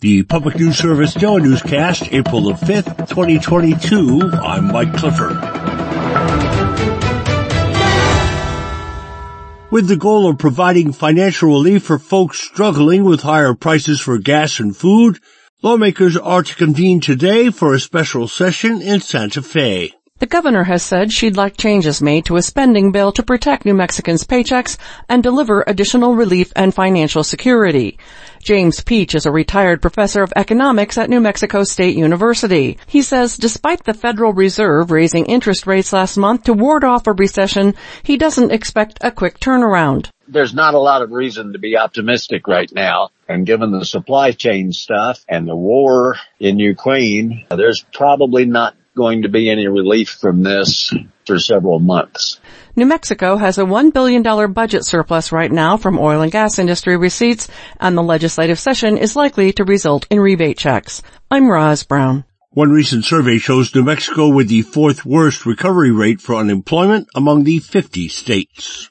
The Public News Service NOAA Newscast, April the 5th, 2022. I'm Mike Clifford. With the goal of providing financial relief for folks struggling with higher prices for gas and food, lawmakers are to convene today for a special session in Santa Fe. The governor has said she'd like changes made to a spending bill to protect New Mexicans' paychecks and deliver additional relief and financial security. James Peach is a retired professor of economics at New Mexico State University. He says despite the Federal Reserve raising interest rates last month to ward off a recession, he doesn't expect a quick turnaround. There's not a lot of reason to be optimistic right now. And given the supply chain stuff and the war in Ukraine, there's probably not going to be any relief from this for several months. New Mexico has a $1 billion budget surplus right now from oil and gas industry receipts, and the legislative session is likely to result in rebate checks. I'm Roz Brown. One recent survey shows New Mexico with the fourth worst recovery rate for unemployment among the 50 states.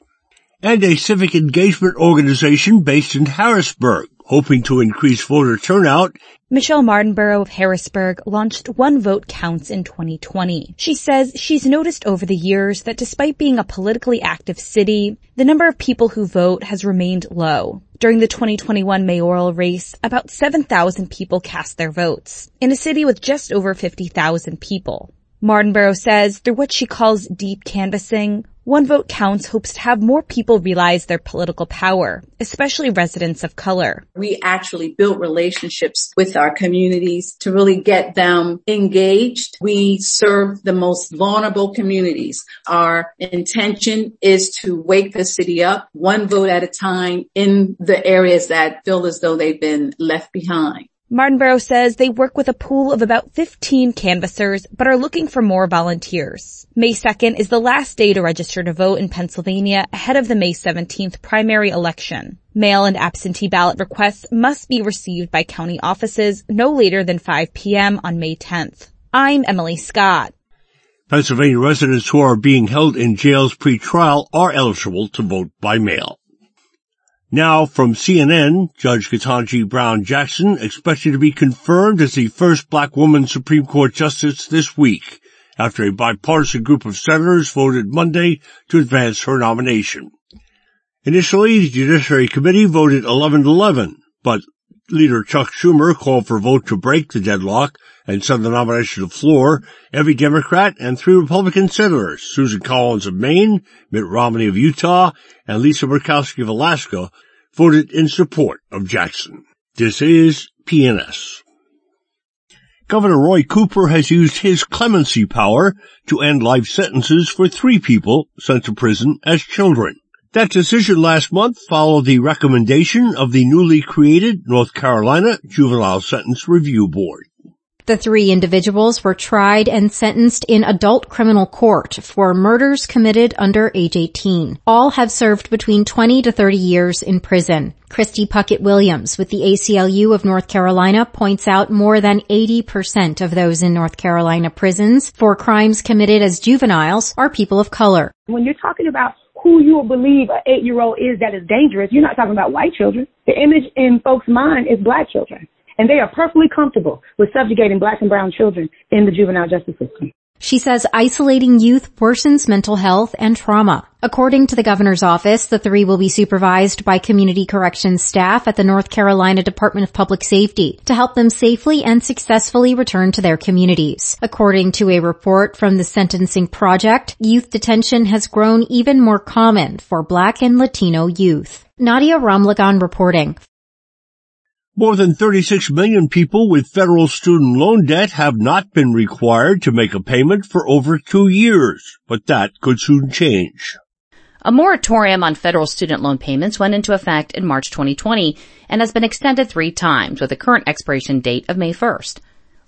And a civic engagement organization based in Harrisburg hoping to increase voter turnout. Michelle Martinborough of Harrisburg launched One Vote Counts in 2020. She says she's noticed over the years that despite being a politically active city, the number of people who vote has remained low. During the 2021 mayoral race, about 7,000 people cast their votes in a city with just over 50,000 people. Martinborough says through what she calls deep canvassing, one Vote Counts hopes to have more people realize their political power, especially residents of color. We actually built relationships with our communities to really get them engaged. We serve the most vulnerable communities. Our intention is to wake the city up one vote at a time in the areas that feel as though they've been left behind. Martinborough says they work with a pool of about 15 canvassers, but are looking for more volunteers. May 2nd is the last day to register to vote in Pennsylvania ahead of the May 17th primary election. Mail and absentee ballot requests must be received by county offices no later than 5 p.m. on May 10th. I'm Emily Scott. Pennsylvania residents who are being held in jails pre-trial are eligible to vote by mail. Now from CNN, Judge Ketanji Brown Jackson expected to be confirmed as the first black woman Supreme Court justice this week after a bipartisan group of senators voted Monday to advance her nomination. Initially, the Judiciary Committee voted 11-11, but leader Chuck Schumer called for a vote to break the deadlock and send the nomination to the floor. Every Democrat and three Republican senators, Susan Collins of Maine, Mitt Romney of Utah, and Lisa Murkowski of Alaska, voted in support of Jackson. This is PNS. Governor Roy Cooper has used his clemency power to end life sentences for three people sent to prison as children. That decision last month followed the recommendation of the newly created North Carolina Juvenile Sentence Review Board. The three individuals were tried and sentenced in adult criminal court for murders committed under age 18. All have served between 20 to 30 years in prison. Christy Puckett Williams with the ACLU of North Carolina points out more than 80% of those in North Carolina prisons for crimes committed as juveniles are people of color. When you're talking about who you believe an eight-year-old is that is dangerous, you're not talking about white children. The image in folks' mind is black children and they are perfectly comfortable with subjugating black and brown children in the juvenile justice system. She says isolating youth worsens mental health and trauma. According to the governor's office, the three will be supervised by community corrections staff at the North Carolina Department of Public Safety to help them safely and successfully return to their communities. According to a report from the Sentencing Project, youth detention has grown even more common for black and Latino youth. Nadia Ramlagan reporting. More than 36 million people with federal student loan debt have not been required to make a payment for over two years, but that could soon change. A moratorium on federal student loan payments went into effect in March 2020 and has been extended three times with a current expiration date of May 1st.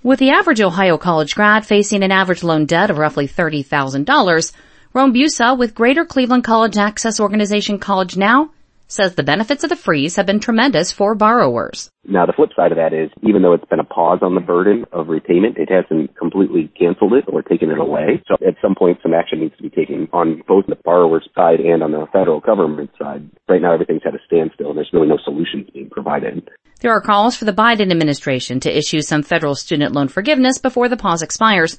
With the average Ohio college grad facing an average loan debt of roughly $30,000, Rome Busa with Greater Cleveland College Access Organization College Now says the benefits of the freeze have been tremendous for borrowers. Now the flip side of that is even though it's been a pause on the burden of repayment, it hasn't completely canceled it or taken it away. So at some point some action needs to be taken on both the borrower's side and on the federal government side. Right now everything's at a standstill and there's really no solutions being provided. There are calls for the Biden administration to issue some federal student loan forgiveness before the pause expires.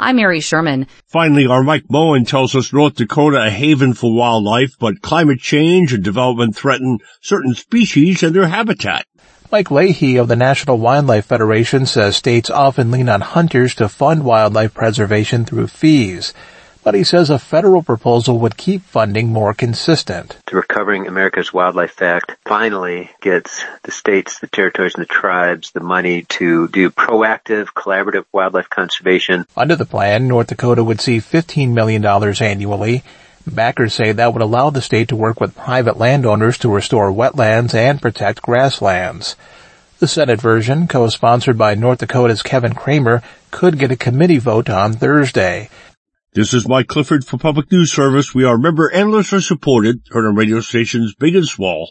I'm Mary Sherman. Finally, our Mike Moen tells us North Dakota a haven for wildlife, but climate change and development threaten certain species and their habitat. Mike Leahy of the National Wildlife Federation says states often lean on hunters to fund wildlife preservation through fees but he says a federal proposal would keep funding more consistent. The Recovering America's Wildlife Act finally gets the states, the territories, and the tribes the money to do proactive, collaborative wildlife conservation. Under the plan, North Dakota would see $15 million annually. Backers say that would allow the state to work with private landowners to restore wetlands and protect grasslands. The Senate version, co-sponsored by North Dakota's Kevin Cramer, could get a committee vote on Thursday. This is Mike Clifford for Public News Service. We are member and listener supported, heard on radio stations big and small.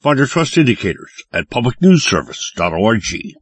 Find our trust indicators at publicnewsservice.org.